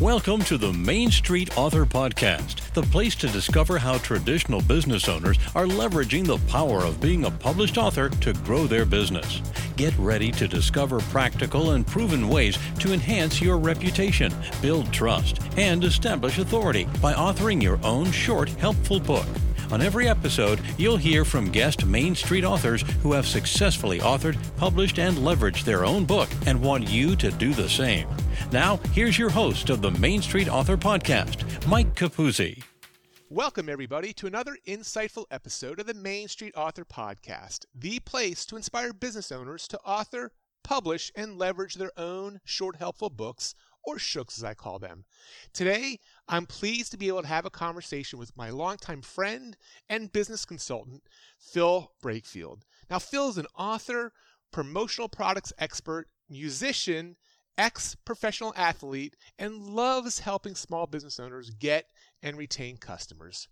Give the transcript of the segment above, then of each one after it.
Welcome to the Main Street Author Podcast, the place to discover how traditional business owners are leveraging the power of being a published author to grow their business. Get ready to discover practical and proven ways to enhance your reputation, build trust, and establish authority by authoring your own short, helpful book. On every episode, you'll hear from guest Main Street authors who have successfully authored, published, and leveraged their own book and want you to do the same. Now, here's your host of the Main Street Author Podcast, Mike Capuzzi. Welcome, everybody, to another insightful episode of the Main Street Author Podcast, the place to inspire business owners to author, publish, and leverage their own short, helpful books or shooks as I call them. Today, I'm pleased to be able to have a conversation with my longtime friend and business consultant, Phil Brakefield. Now, Phil is an author, promotional products expert, musician, ex professional athlete, and loves helping small business owners get and retain customers.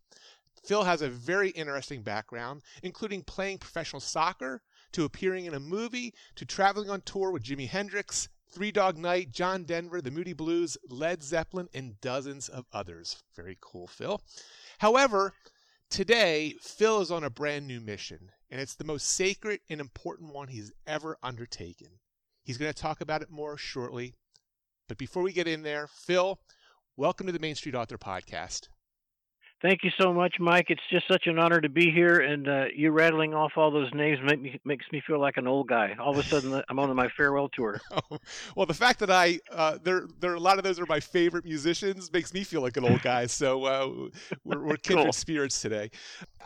Phil has a very interesting background, including playing professional soccer, to appearing in a movie, to traveling on tour with Jimi Hendrix, Three Dog Night, John Denver, the Moody Blues, Led Zeppelin, and dozens of others. Very cool, Phil. However, today, Phil is on a brand new mission, and it's the most sacred and important one he's ever undertaken. He's going to talk about it more shortly. But before we get in there, Phil, welcome to the Main Street Author Podcast. Thank you so much, Mike. It's just such an honor to be here, and uh, you rattling off all those names make me, makes me feel like an old guy. All of a sudden, I'm on my farewell tour. Oh, well, the fact that I uh, there there a lot of those are my favorite musicians makes me feel like an old guy. So uh, we're, we're kindred cool. spirits today.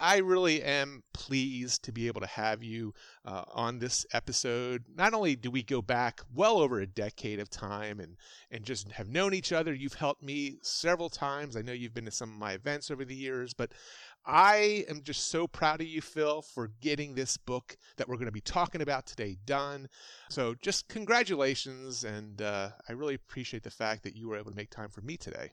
I really am pleased to be able to have you uh, on this episode. Not only do we go back well over a decade of time and and just have known each other, you've helped me several times. I know you've been to some of my events over the years, but I am just so proud of you, Phil, for getting this book that we're going to be talking about today done. So just congratulations, and uh, I really appreciate the fact that you were able to make time for me today.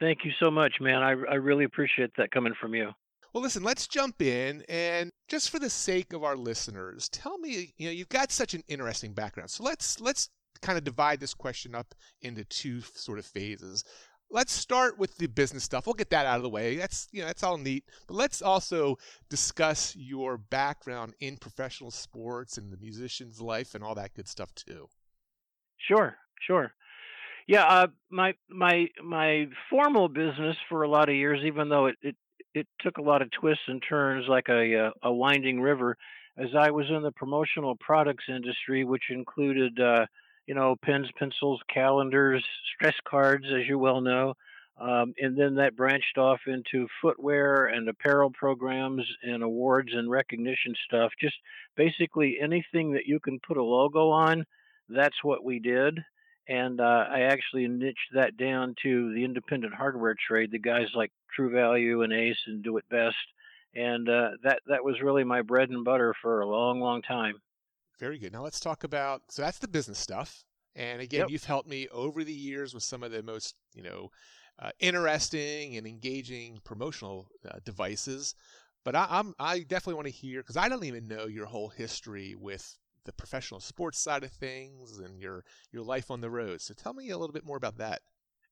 Thank you so much, man. I, I really appreciate that coming from you. Well, listen, let's jump in and just for the sake of our listeners, tell me, you know, you've got such an interesting background. So let's let's kind of divide this question up into two sort of phases. Let's start with the business stuff. We'll get that out of the way. That's you know that's all neat. But let's also discuss your background in professional sports and the musician's life and all that good stuff too. Sure, sure. Yeah, uh, my my my formal business for a lot of years, even though it, it it took a lot of twists and turns like a uh, a winding river as I was in the promotional products industry, which included uh, you know pens, pencils, calendars, stress cards, as you well know. Um, and then that branched off into footwear and apparel programs and awards and recognition stuff. Just basically anything that you can put a logo on, that's what we did and uh, I actually niched that down to the independent hardware trade, the guys like True Value and Ace and Do It Best, and uh, that that was really my bread and butter for a long, long time. Very good. Now let's talk about so that's the business stuff, and again, yep. you've helped me over the years with some of the most you know uh, interesting and engaging promotional uh, devices. But I, I'm I definitely want to hear because I don't even know your whole history with the professional sports side of things and your your life on the road. So tell me a little bit more about that.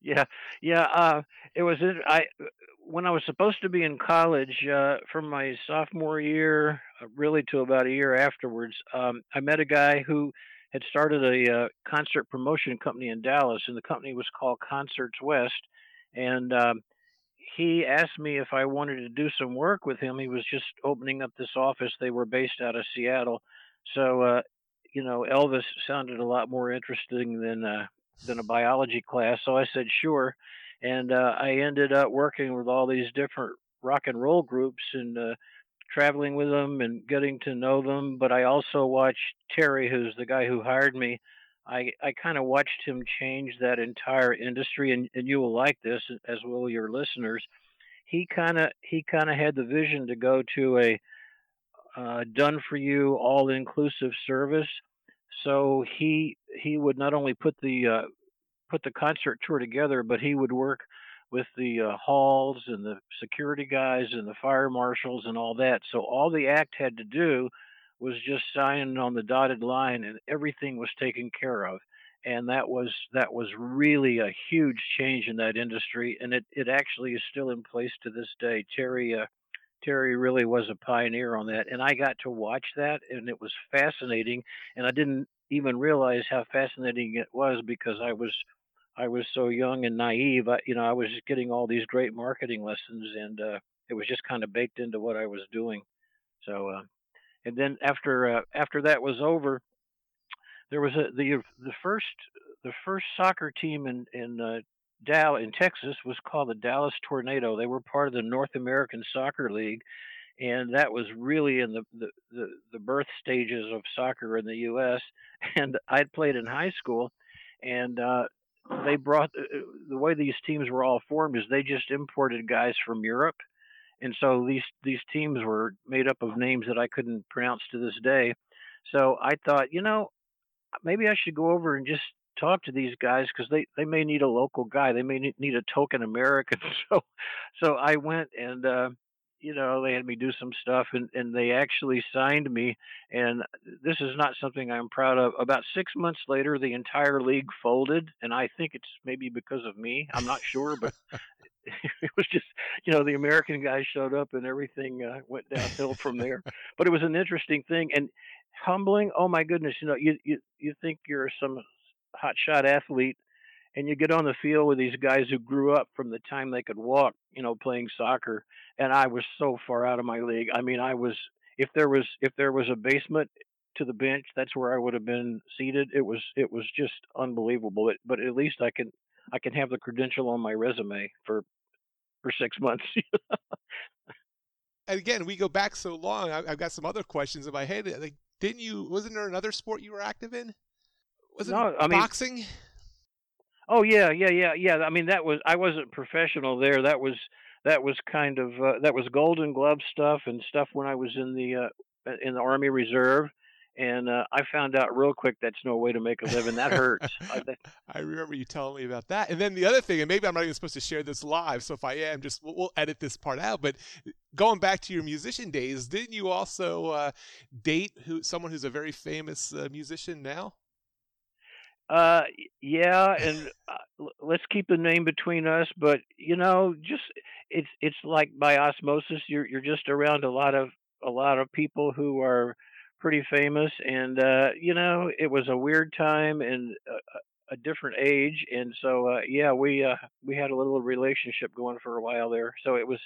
Yeah, yeah. Uh, it was I when I was supposed to be in college uh, from my sophomore year, uh, really to about a year afterwards. Um, I met a guy who had started a uh, concert promotion company in Dallas, and the company was called Concerts West. And um, he asked me if I wanted to do some work with him. He was just opening up this office. They were based out of Seattle, so, uh, you know, Elvis sounded a lot more interesting than uh, than a biology class. So I said sure, and uh, I ended up working with all these different rock and roll groups and uh, traveling with them and getting to know them. But I also watched Terry, who's the guy who hired me. I, I kind of watched him change that entire industry, and, and you will like this as will your listeners. He kind of he kind of had the vision to go to a uh, done for you all inclusive service. So he he would not only put the uh, put the concert tour together, but he would work with the uh, halls and the security guys and the fire marshals and all that. So all the act had to do was just sign on the dotted line, and everything was taken care of. and that was that was really a huge change in that industry, and it it actually is still in place to this day. Terry. Uh, Terry really was a pioneer on that, and I got to watch that, and it was fascinating. And I didn't even realize how fascinating it was because I was I was so young and naive. I, you know, I was getting all these great marketing lessons, and uh, it was just kind of baked into what I was doing. So, uh, and then after uh, after that was over, there was a the the first the first soccer team in in Dallas in Texas was called the Dallas Tornado. They were part of the North American Soccer League, and that was really in the the, the, the birth stages of soccer in the U.S. And I'd played in high school, and uh, they brought uh, uh, the way these teams were all formed is they just imported guys from Europe, and so these these teams were made up of names that I couldn't pronounce to this day. So I thought, you know, maybe I should go over and just talk to these guys because they they may need a local guy. They may need a token American. So so I went and uh, you know they had me do some stuff and and they actually signed me. And this is not something I'm proud of. About six months later, the entire league folded, and I think it's maybe because of me. I'm not sure, but. it was just, you know, the American guys showed up and everything uh, went downhill from there. but it was an interesting thing and humbling. Oh my goodness, you know, you you you think you're some hotshot athlete and you get on the field with these guys who grew up from the time they could walk, you know, playing soccer. And I was so far out of my league. I mean, I was if there was if there was a basement to the bench, that's where I would have been seated. It was it was just unbelievable. But, but at least I can I can have the credential on my resume for for six months. and again, we go back so long. I've got some other questions in my head. Like, didn't you? Wasn't there another sport you were active in? Was it no, I mean, boxing? Oh yeah, yeah, yeah, yeah. I mean, that was I wasn't professional there. That was that was kind of uh, that was Golden Glove stuff and stuff when I was in the uh, in the Army Reserve. And uh, I found out real quick that's no way to make a living. That hurts. I remember you telling me about that. And then the other thing, and maybe I'm not even supposed to share this live, so if I am, just we'll, we'll edit this part out. But going back to your musician days, didn't you also uh, date who someone who's a very famous uh, musician now? Uh, yeah, and uh, let's keep the name between us. But you know, just it's it's like by osmosis. You're you're just around a lot of a lot of people who are pretty famous, and uh, you know, it was a weird time and a, a different age, and so uh, yeah, we uh, we had a little relationship going for a while there. So it was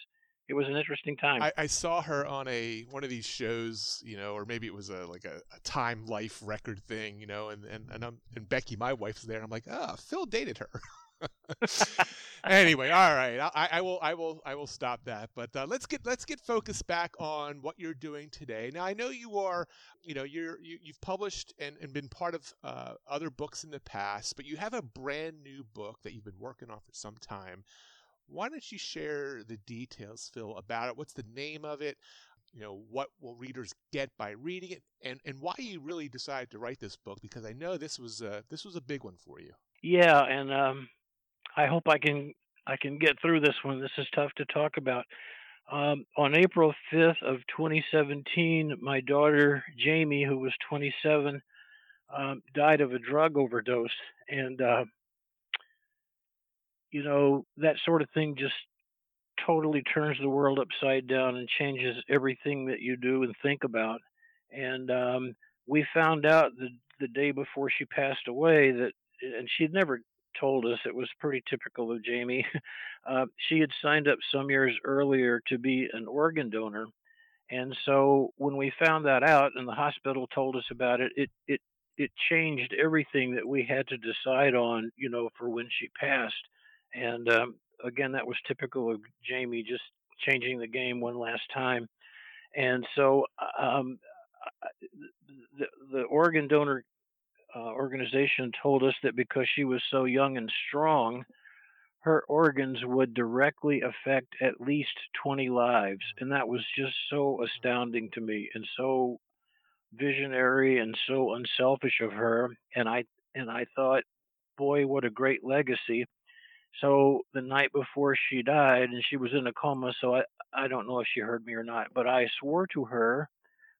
it was an interesting time. I, I, saw her on a one of these shows, you know, or maybe it was a like a, a time life record thing, you know, and and and, and Becky, my wife's there. I'm like, ah, oh, Phil dated her. anyway, all right, I, I, will I will I will stop that. But uh, let's get let's get focused back on what you're doing today. Now I know you are, you know, you're you, you have published and, and been part of uh, other books in the past, but you have a brand new book that you've been working on for some time why don't you share the details, Phil, about it? What's the name of it? You know, what will readers get by reading it, and and why you really decided to write this book? Because I know this was a, this was a big one for you. Yeah, and um, I hope I can I can get through this one. This is tough to talk about. Um, on April 5th of 2017, my daughter Jamie, who was 27, um, died of a drug overdose, and uh, you know, that sort of thing just totally turns the world upside down and changes everything that you do and think about. And um, we found out the the day before she passed away that, and she'd never told us. It was pretty typical of Jamie. Uh, she had signed up some years earlier to be an organ donor, and so when we found that out and the hospital told us about it, it it it changed everything that we had to decide on, you know, for when she passed. And um, again, that was typical of Jamie just changing the game one last time. And so um, the, the organ donor uh, organization told us that because she was so young and strong, her organs would directly affect at least 20 lives. And that was just so astounding to me and so visionary and so unselfish of her. And I and I thought, boy, what a great legacy. So the night before she died, and she was in a coma, so I, I don't know if she heard me or not, but I swore to her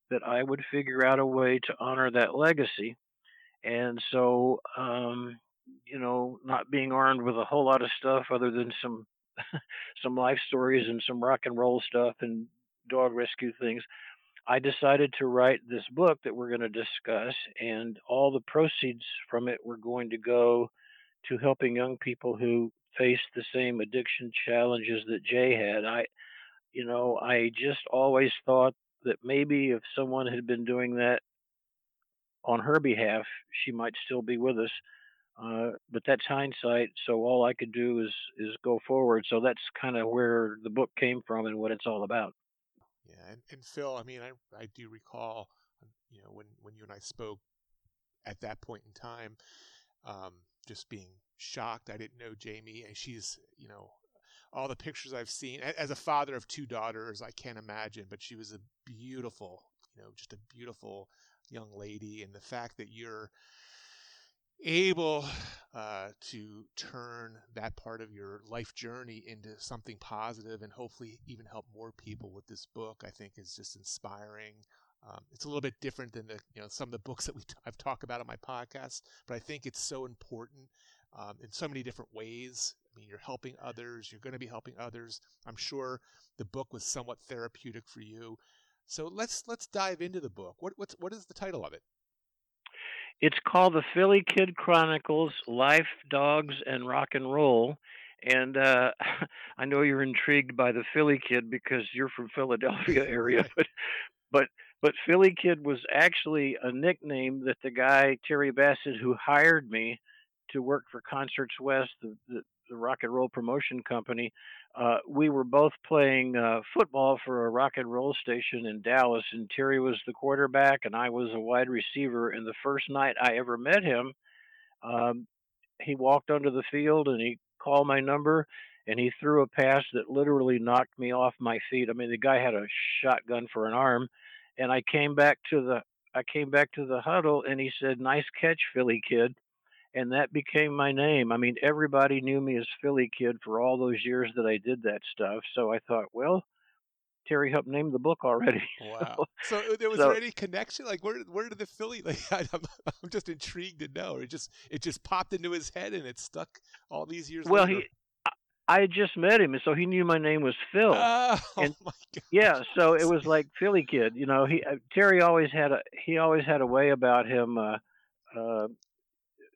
that I would figure out a way to honor that legacy. and so um, you know, not being armed with a whole lot of stuff other than some some life stories and some rock and roll stuff and dog rescue things. I decided to write this book that we're going to discuss, and all the proceeds from it were going to go to helping young people who face the same addiction challenges that Jay had. I, you know, I just always thought that maybe if someone had been doing that on her behalf, she might still be with us. Uh, but that's hindsight. So all I could do is is go forward. So that's kind of where the book came from and what it's all about. Yeah, and, and Phil, I mean, I I do recall, you know, when when you and I spoke at that point in time, um, just being shocked. I didn't know Jamie, and she's, you know, all the pictures I've seen as a father of two daughters, I can't imagine, but she was a beautiful, you know, just a beautiful young lady, and the fact that you're able uh, to turn that part of your life journey into something positive and hopefully even help more people with this book, I think is just inspiring. Um, it's a little bit different than the you know some of the books that we t- I've talked about on my podcast, but I think it's so important um, in so many different ways. I mean, you're helping others. You're going to be helping others. I'm sure the book was somewhat therapeutic for you. So let's let's dive into the book. What what's what is the title of it? It's called the Philly Kid Chronicles: Life, Dogs, and Rock and Roll. And uh, I know you're intrigued by the Philly Kid because you're from Philadelphia area, but but but Philly Kid was actually a nickname that the guy Terry Bassett, who hired me to work for Concerts West, the, the, the rock and roll promotion company, uh, we were both playing uh, football for a rock and roll station in Dallas, and Terry was the quarterback, and I was a wide receiver. And the first night I ever met him, um, he walked onto the field and he called my number, and he threw a pass that literally knocked me off my feet. I mean, the guy had a shotgun for an arm, and I came back to the I came back to the huddle, and he said, "Nice catch, Philly kid." And that became my name. I mean, everybody knew me as Philly Kid for all those years that I did that stuff. So I thought, well, Terry helped name the book already. Wow. so, so uh, there was so, there any connection? Like, where where did the Philly? Like, I, am I'm just intrigued to know. It just it just popped into his head and it stuck all these years. Well, later. he. I had just met him, and so he knew my name was Phil. Oh, and, my God. Yeah, so it was like Philly kid. You know, he uh, Terry always had a he always had a way about him. Uh, uh,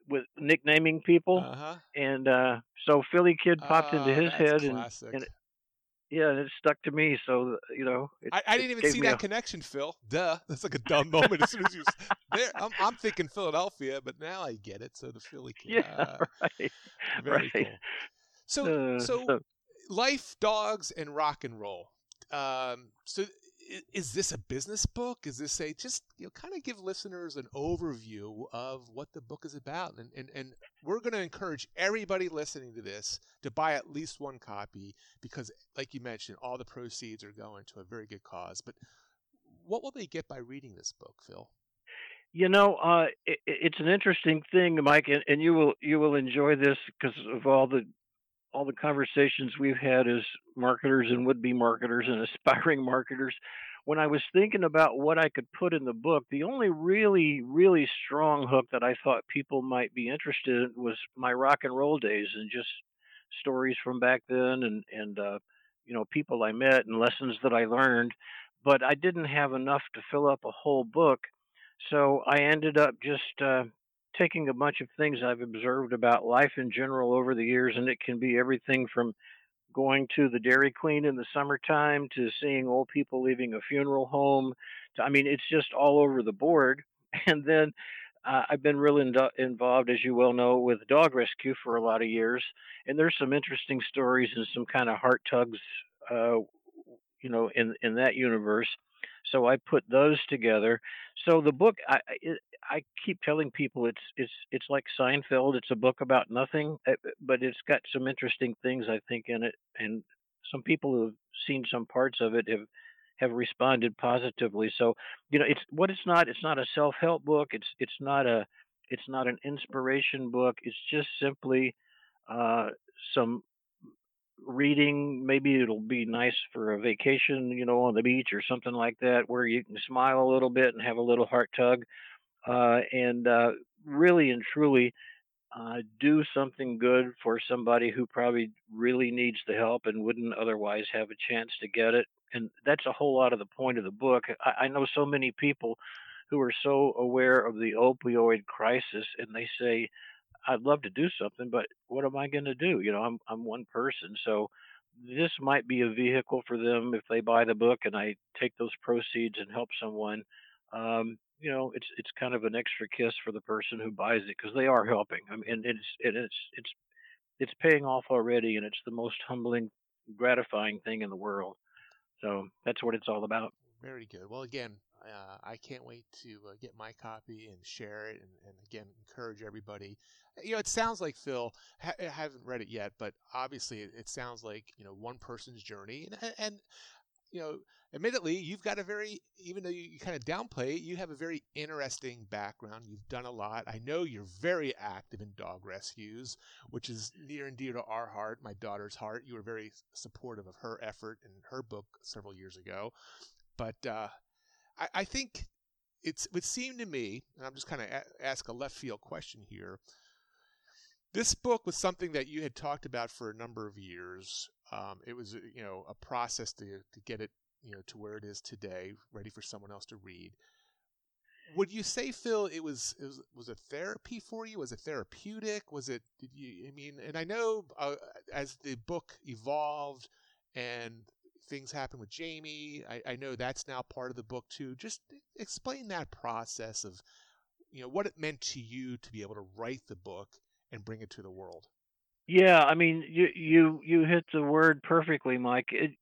with nicknaming people, uh-huh. and uh, so Philly Kid popped into oh, his head, and, and it, yeah, and it stuck to me. So you know, it, I, I, didn't even see that a... connection, Phil. Duh, that's like a dumb moment as soon as you there. I'm, I'm, thinking Philadelphia, but now I get it. So the Philly Kid, yeah, uh, right, very right. cool. So, uh, so, so, life, dogs, and rock and roll. Um, so is this a business book? Is this a just you know kind of give listeners an overview of what the book is about? And and, and we're going to encourage everybody listening to this to buy at least one copy because, like you mentioned, all the proceeds are going to a very good cause. But what will they get by reading this book, Phil? You know, uh, it, it's an interesting thing, Mike, and, and you will you will enjoy this because of all the all the conversations we've had as marketers and would be marketers and aspiring marketers, when I was thinking about what I could put in the book, the only really, really strong hook that I thought people might be interested in was my rock and roll days and just stories from back then and, and, uh, you know, people I met and lessons that I learned. But I didn't have enough to fill up a whole book. So I ended up just uh, taking a bunch of things I've observed about life in general over the years, and it can be everything from going to the Dairy Queen in the summertime to seeing old people leaving a funeral home. To, I mean, it's just all over the board. And then uh, I've been really in- involved, as you well know, with dog rescue for a lot of years, and there's some interesting stories and some kind of heart tugs, uh, you know, in in that universe. So I put those together. So the book, I, I keep telling people it's it's it's like Seinfeld. It's a book about nothing, eh, but it's got some interesting things I think in it, and some people who have seen some parts of it have have responded positively. So you know, it's what it's not. It's not a self help book. It's it's not a it's not an inspiration book. It's just simply uh, some reading. Maybe it'll be nice for a vacation, you know, on the beach or something like that, where you can smile a little bit and have a little heart tug uh, and uh, really and truly uh, do something good for somebody who probably really needs the help and wouldn't otherwise have a chance to get it. And that's a whole lot of the point of the book. I, I know so many people who are so aware of the opioid crisis and they say, I'd love to do something, but what am I going to do? You know, I'm I'm one person, so this might be a vehicle for them if they buy the book and I take those proceeds and help someone. Um, you know, it's it's kind of an extra kiss for the person who buys it because they are helping. I mean, and it's it, it's it's it's paying off already, and it's the most humbling, gratifying thing in the world. So that's what it's all about. Very good. Well, again, uh, I can't wait to uh, get my copy and share it, and, and, again encourage everybody. You know, it sounds like Phil. Ha- I haven't read it yet, but obviously it, it, sounds like you know one person's journey, and, and you know, admittedly, you've got a very, even though you, you kind of downplay it, you have a very interesting background. You've done a lot. I know you're very active in dog rescues, which is near and dear to our heart, my daughter's heart. You were very supportive of her effort in her book several years ago. But uh, I, I, think it's, it would seem to me, and I'm just kind of a- ask a left field question here. This book was something that you had talked about for a number of years. Um, it was, you know, a process to to get it, you know, to where it is today, ready for someone else to read. Would you say, Phil, it was it was was a therapy for you? Was it therapeutic? Was it? Did you? I mean, and I know uh, as the book evolved and things happen with Jamie, I, I know that's now part of the book too. Just explain that process of, you know, what it meant to you to be able to write the book and bring it to the world. Yeah, I mean, you you you hit the word perfectly, Mike. It,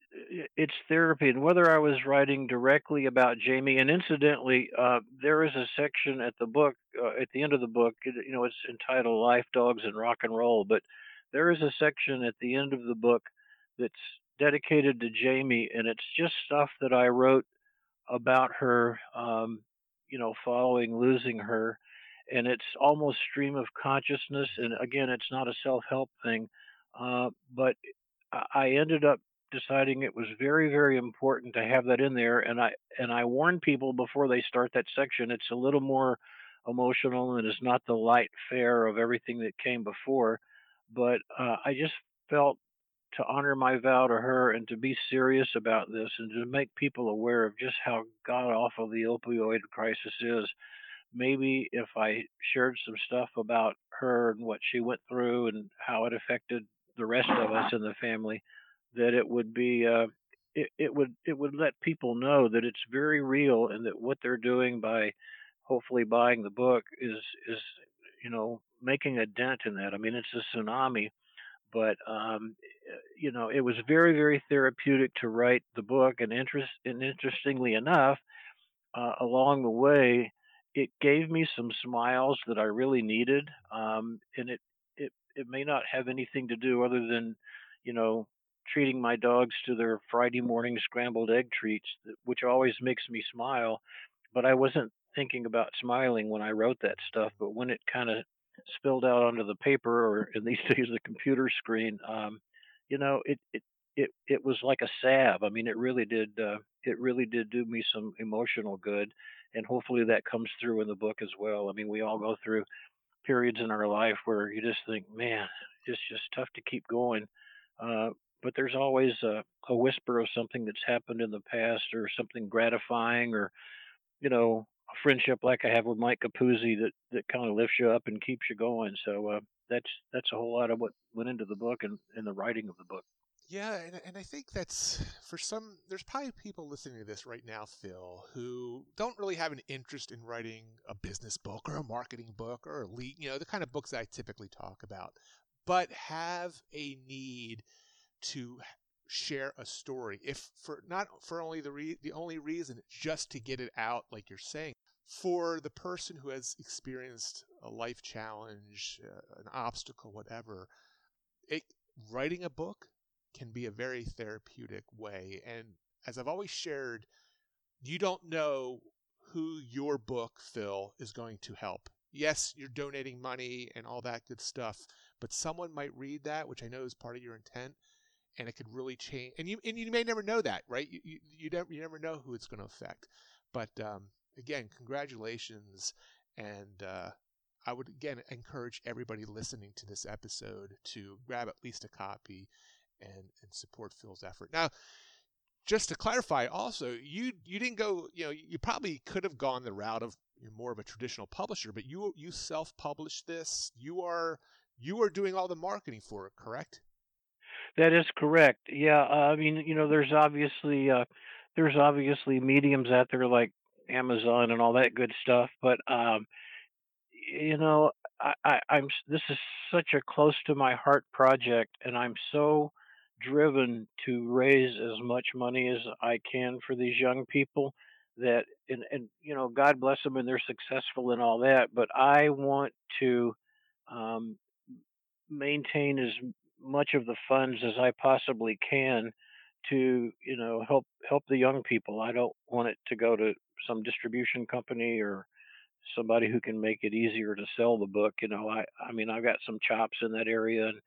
it's therapy, and whether I was writing directly about Jamie, and incidentally, uh, there is a section at the book, uh, at the end of the book, you know, it's entitled "Life, Dogs, and Rock and Roll," but there is a section at the end of the book that's dedicated to Jamie, and it's just stuff that I wrote about her, um, you know, following losing her and it's almost stream of consciousness. And again, it's not a self help thing, uh, but I ended up deciding it was very very important to have that in there and i and i warn people before they start that section it's a little more emotional and it's not the light fare of everything that came before but uh, i just felt to honor my vow to her and to be serious about this and to make people aware of just how god awful the opioid crisis is maybe if I shared some stuff about her and what she went through and how it affected the rest of us in the family, that it would be uh, it, it would it would let people know that it's very real and that what they're doing by hopefully buying the book is is you know making a dent in that. I mean, it's a tsunami, but um, you know, it was very very therapeutic to write the book, and interest and interestingly enough, uh, along the way it gave me some smiles that I really needed. Um, and it, it, it may not have anything to do other than, you know, treating my dogs to their Friday morning scrambled egg treats, which always makes me smile. But I wasn't thinking about smiling when I wrote that stuff. But when it kind of spilled out onto the paper, or in these days the computer screen, um, you know, it, it it it was like a salve. I mean, it really did. Uh, it really did do me some emotional good and hopefully that comes through in the book as well. I mean, we all go through periods in our life where you just think, man, it's just tough to keep going. Uh, but there's always a, a whisper of something that's happened in the past or something gratifying or, you know, friendship like I have with Mike Capuzzi that, that kind of lifts you up and keeps you going. So uh, that's that's a whole lot of what went into the book and in the writing of the book. Yeah, and, and I think that's for some, there's probably people listening to this right now, Phil, who don't really have an interest in writing a business book or a marketing book or a lead, you know, the kind of books I typically talk about, but have a need to share a story. If for not for only the re, the only reason just to get it out, like you're saying, for the person who has experienced a life challenge, uh, an obstacle, whatever, it writing a book can be a very therapeutic way. And as I've always shared, you don't know who your book, Phil, is going to help. Yes, you're donating money and all that good stuff, but someone might read that, which I know is part of your intent, and it could really change. And you and you may never know that, right? You you, you never you never know who it's going to affect. But um, again, congratulations, and uh, I would again encourage everybody listening to this episode to grab at least a copy and, and support Phil's effort. Now, just to clarify, also, you you didn't go. You know, you probably could have gone the route of more of a traditional publisher, but you you self-published this. You are you are doing all the marketing for it, correct? That is correct. Yeah, uh, I mean, you know, there's obviously uh, there's obviously mediums out there like Amazon and all that good stuff, but um, you know, I, I, I'm this is such a close to my heart project, and I'm so driven to raise as much money as I can for these young people that and and you know God bless them and they're successful and all that but I want to um, maintain as much of the funds as I possibly can to you know help help the young people. I don't want it to go to some distribution company or somebody who can make it easier to sell the book you know I I mean I've got some chops in that area and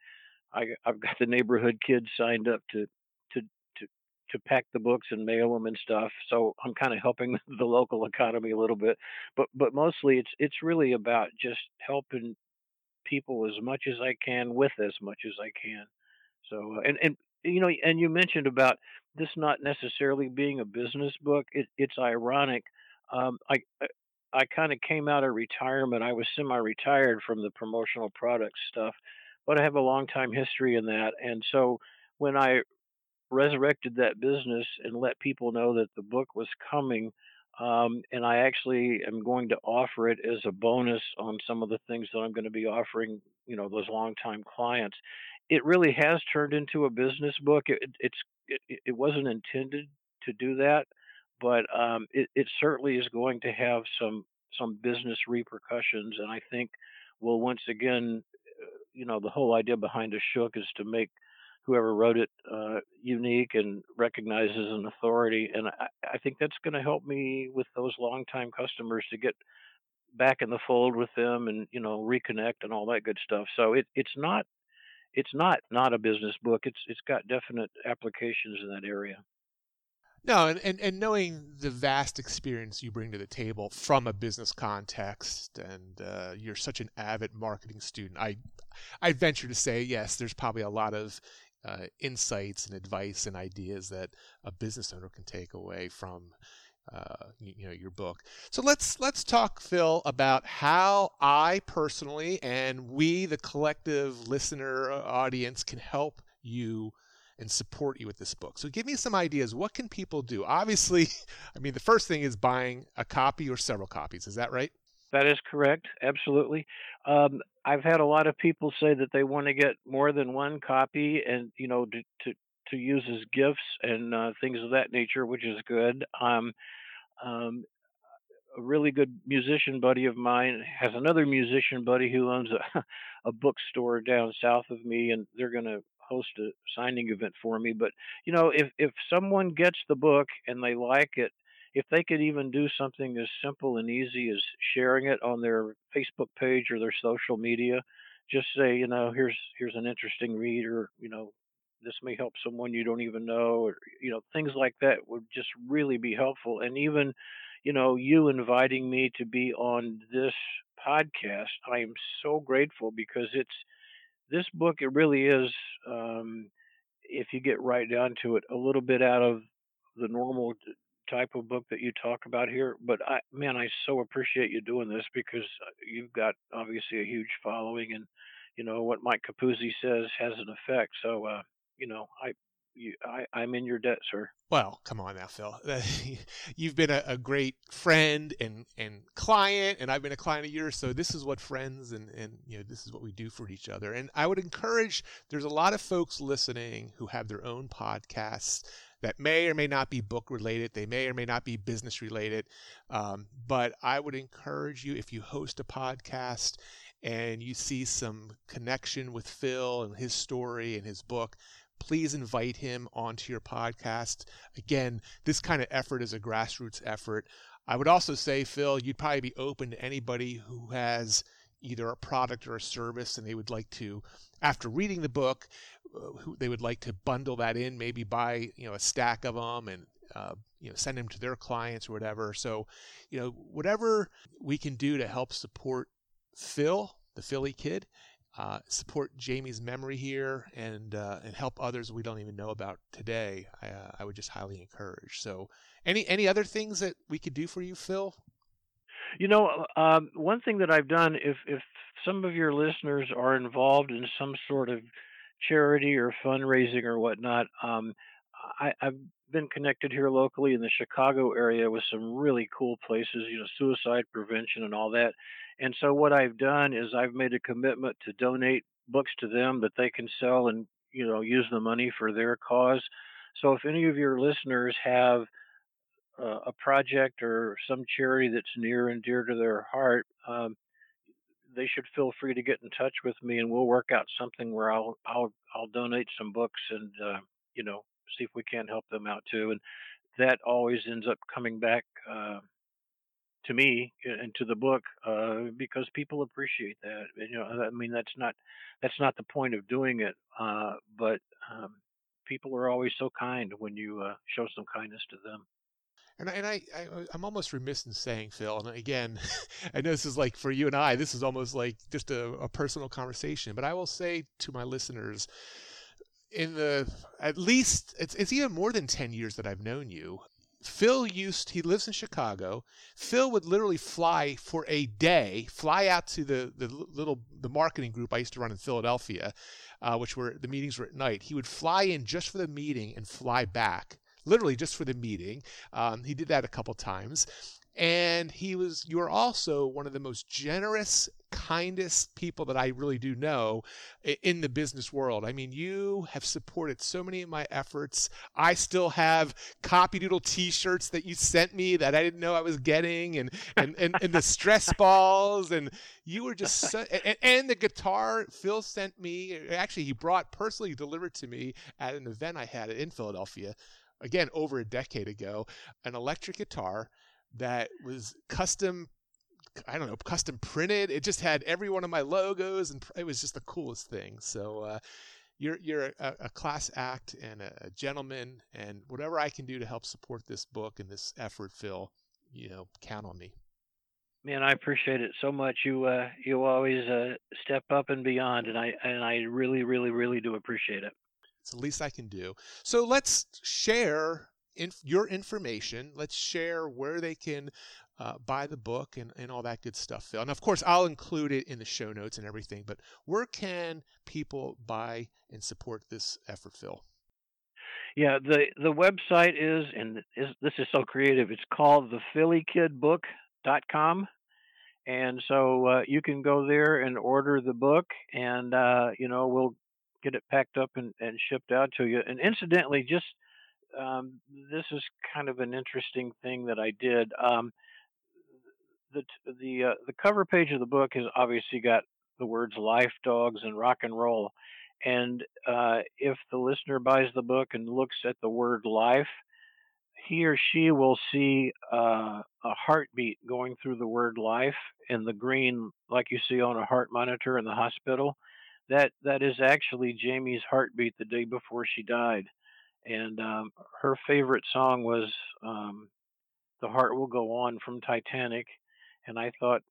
I, I've got the neighborhood kids signed up to to to to pack the books and mail them and stuff. So I'm kind of helping the local economy a little bit, but but mostly it's it's really about just helping people as much as I can with as much as I can. So and and you know and you mentioned about this not necessarily being a business book. It, it's ironic. Um, I, I kind of came out of retirement. I was semi-retired from the promotional products stuff, but I have a long time history in that. And so when I resurrected that business and let people know that the book was coming, um, and I actually am going to offer it as a bonus on some of the things that I'm going to be offering, you know, those longtime clients. It really has turned into a business book. It, it's it, it wasn't intended to do that, but um, it, it certainly is going to have some some business repercussions, and I think will once again you know the whole idea behind a shook is to make whoever wrote it uh, unique and recognized as an authority. And I, I think that's going to help me with those longtime customers to get back in the fold with them and you know reconnect and all that good stuff. So it, it's not it's not not a business book. It's it's got definite applications in that area. No, and, and, and knowing the vast experience you bring to the table from a business context, and uh, you're such an avid marketing student, I I venture to say yes, there's probably a lot of uh, insights and advice and ideas that a business owner can take away from uh, you, you, know your book. So let's let's talk, Phil, about how I personally and we, the collective listener uh, audience, can help you and support you with this book. So give me some ideas. What can people do? Obviously, I mean, the first thing is buying a copy or several copies. Is that right? That is correct. Absolutely. Um, I've had a lot of people say that they want to get more than one copy, and you know, to to, to use as gifts and uh, things of that nature, which is good. Um, um, a really good musician buddy of mine has another musician buddy who owns a, a bookstore down south of me, and they're going to host a signing event for me. But you know, if if someone gets the book and they like it, if they could even do something as simple and easy as sharing it on their Facebook page or their social media, just say, you know, here's here's an interesting read, or you know, this may help someone you don't even know, or you know, things like that would just really be helpful. And even, you know, you inviting me to be on this podcast, I am so grateful because it's this book it really is um, if you get right down to it a little bit out of the normal type of book that you talk about here but i man i so appreciate you doing this because uh, you've got obviously a huge following and you know what mike capuzzi says has an effect so uh, you know i you, I, I'm in your debt, sir. Well, come on now, Phil. You've been a, a, great friend and, and client, and I've been a client of yours. So this is what friends and, and you know this is what we do for each other. And I would encourage. There's a lot of folks listening who have their own podcasts that may or may not be book related. They may or may not be business related. Um, but I would encourage you if you host a podcast and you see some connection with Phil and his story and his book, please invite him onto your podcast. Again, this kind of effort is a grassroots effort. I would also say, Phil, you'd probably be open to anybody who has either a product or a service and they would like to after reading the book uh, they would like to bundle that in maybe buy you know a stack of them and uh, you know send them to their clients or whatever so you know whatever we can do to help support Phil, the Philly kid, uh, support Jamie's memory here and uh, and help others we don't even know about today, I, uh, I would just highly encourage. So, any any other things that we could do for you, Phil? You know, um, one thing that I've done, if if some of your listeners are involved in some sort of charity or fundraising or whatnot, um, I, I've been connected here locally in the Chicago area with some really cool places, you know, suicide prevention and all that. And so what I've done is I've made a commitment to donate books to them that they can sell and you know use the money for their cause. So if any of your listeners have uh, a project or some charity that's near and dear to their heart, um, they should feel free to get in touch with me, and we'll work out something where I'll I'll I'll donate some books and uh, you know see if we can't help them out too. And that always ends up coming back uh, to me and to the book uh, because people appreciate that. And, you know, I mean that's not that's not the point of doing it, uh, but um, people are always so kind when you uh, show some kindness to them. And, and I, I, am almost remiss in saying, Phil, and again, I know this is like for you and I, this is almost like just a, a personal conversation, but I will say to my listeners, in the at least it's it's even more than 10 years that I've known you. Phil used he lives in Chicago. Phil would literally fly for a day, fly out to the the little the marketing group I used to run in Philadelphia, uh, which were the meetings were at night. He would fly in just for the meeting and fly back, literally just for the meeting. Um, he did that a couple times, and he was you are also one of the most generous kindest people that i really do know in the business world. I mean you have supported so many of my efforts. I still have copy doodle t-shirts that you sent me that i didn't know i was getting and and and, and the stress balls. And you were just so, and, and the guitar phil sent me. Actually he brought personally delivered to me at an event i had in philadelphia again over a decade ago an electric guitar that was custom I don't know, custom printed. It just had every one of my logos, and it was just the coolest thing. So uh, you're you're a, a, class act and a, a, gentleman, and whatever I can do to help support this book and this effort, Phil, you know, count on me. Man, I appreciate it so much. You uh, you always uh, step up and beyond, and I and I really, really, really do appreciate it. It's the least I can do. So let's share inf- your information. Let's share where they can uh, buy the book and, and all that good stuff, Phil. And of course, I'll include it in the show notes and everything. But where can people buy and support this effort, Phil? Yeah, the the website is, and is, this is so creative. It's called the thephillykidbook.com, and so uh, you can go there and order the book, and uh, you know we'll get it packed up and, and shipped out to you. And incidentally, just um, this is kind of an interesting thing that I did. Um, the the uh, the cover page of the book has obviously got the words "life, dogs, and rock and roll," and uh, if the listener buys the book and looks at the word "life," he or she will see uh, a heartbeat going through the word "life" in the green, like you see on a heart monitor in the hospital. That that is actually Jamie's heartbeat the day before she died and um, her favorite song was um, "The Heart Will Go On" from Titanic, and I thought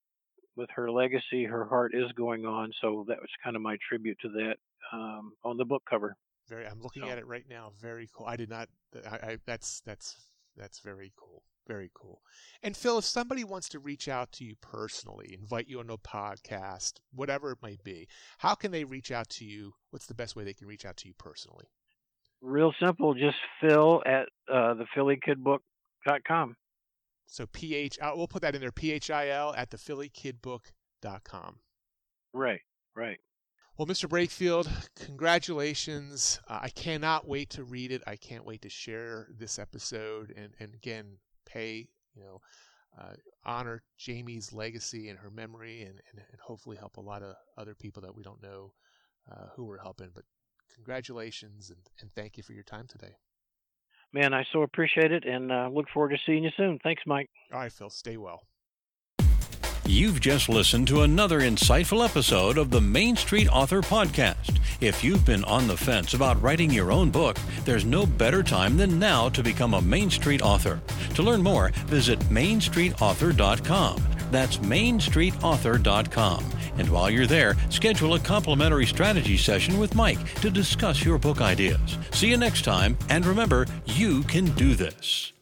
with her legacy, her heart is going on, so that was kind of my tribute to that um, on the book cover. Very, I'm looking so. at it right now. Very cool. I did not. I, I that's that's that's very cool. Very cool. And Phil, if somebody wants to reach out to you personally, invite you on a podcast, whatever it might be, how can they reach out to you? What's the best way they can reach out to you personally? Real simple. Just Phil at uh, the phillykidbook.com. So ph, uh, we'll put that in there. Phil at the phillykidbook.com. Right, right. Well, Mr. Brakefield, congratulations. Uh, I cannot wait to read it. I can't wait to share this episode and, and again, pay, you know, uh, honor Jamie's legacy and her memory and, and, and, hopefully help a lot of other people that we don't know uh, who we're helping. But congratulations and, and thank you for your time today. Man, I so appreciate it and uh, look forward to seeing you soon. Thanks, Mike. All right, Phil. Stay well. You've just listened to another insightful episode of the Main Street Author Podcast. If you've been on the fence about writing your own book, there's no better time than now to become a Main Street author. To learn more, visit mainstreetauthor.com. That's mainstreetauthor.com And while you're there, schedule a complimentary strategy session with Mike to discuss your book ideas. See you next time, and remember, you can do this.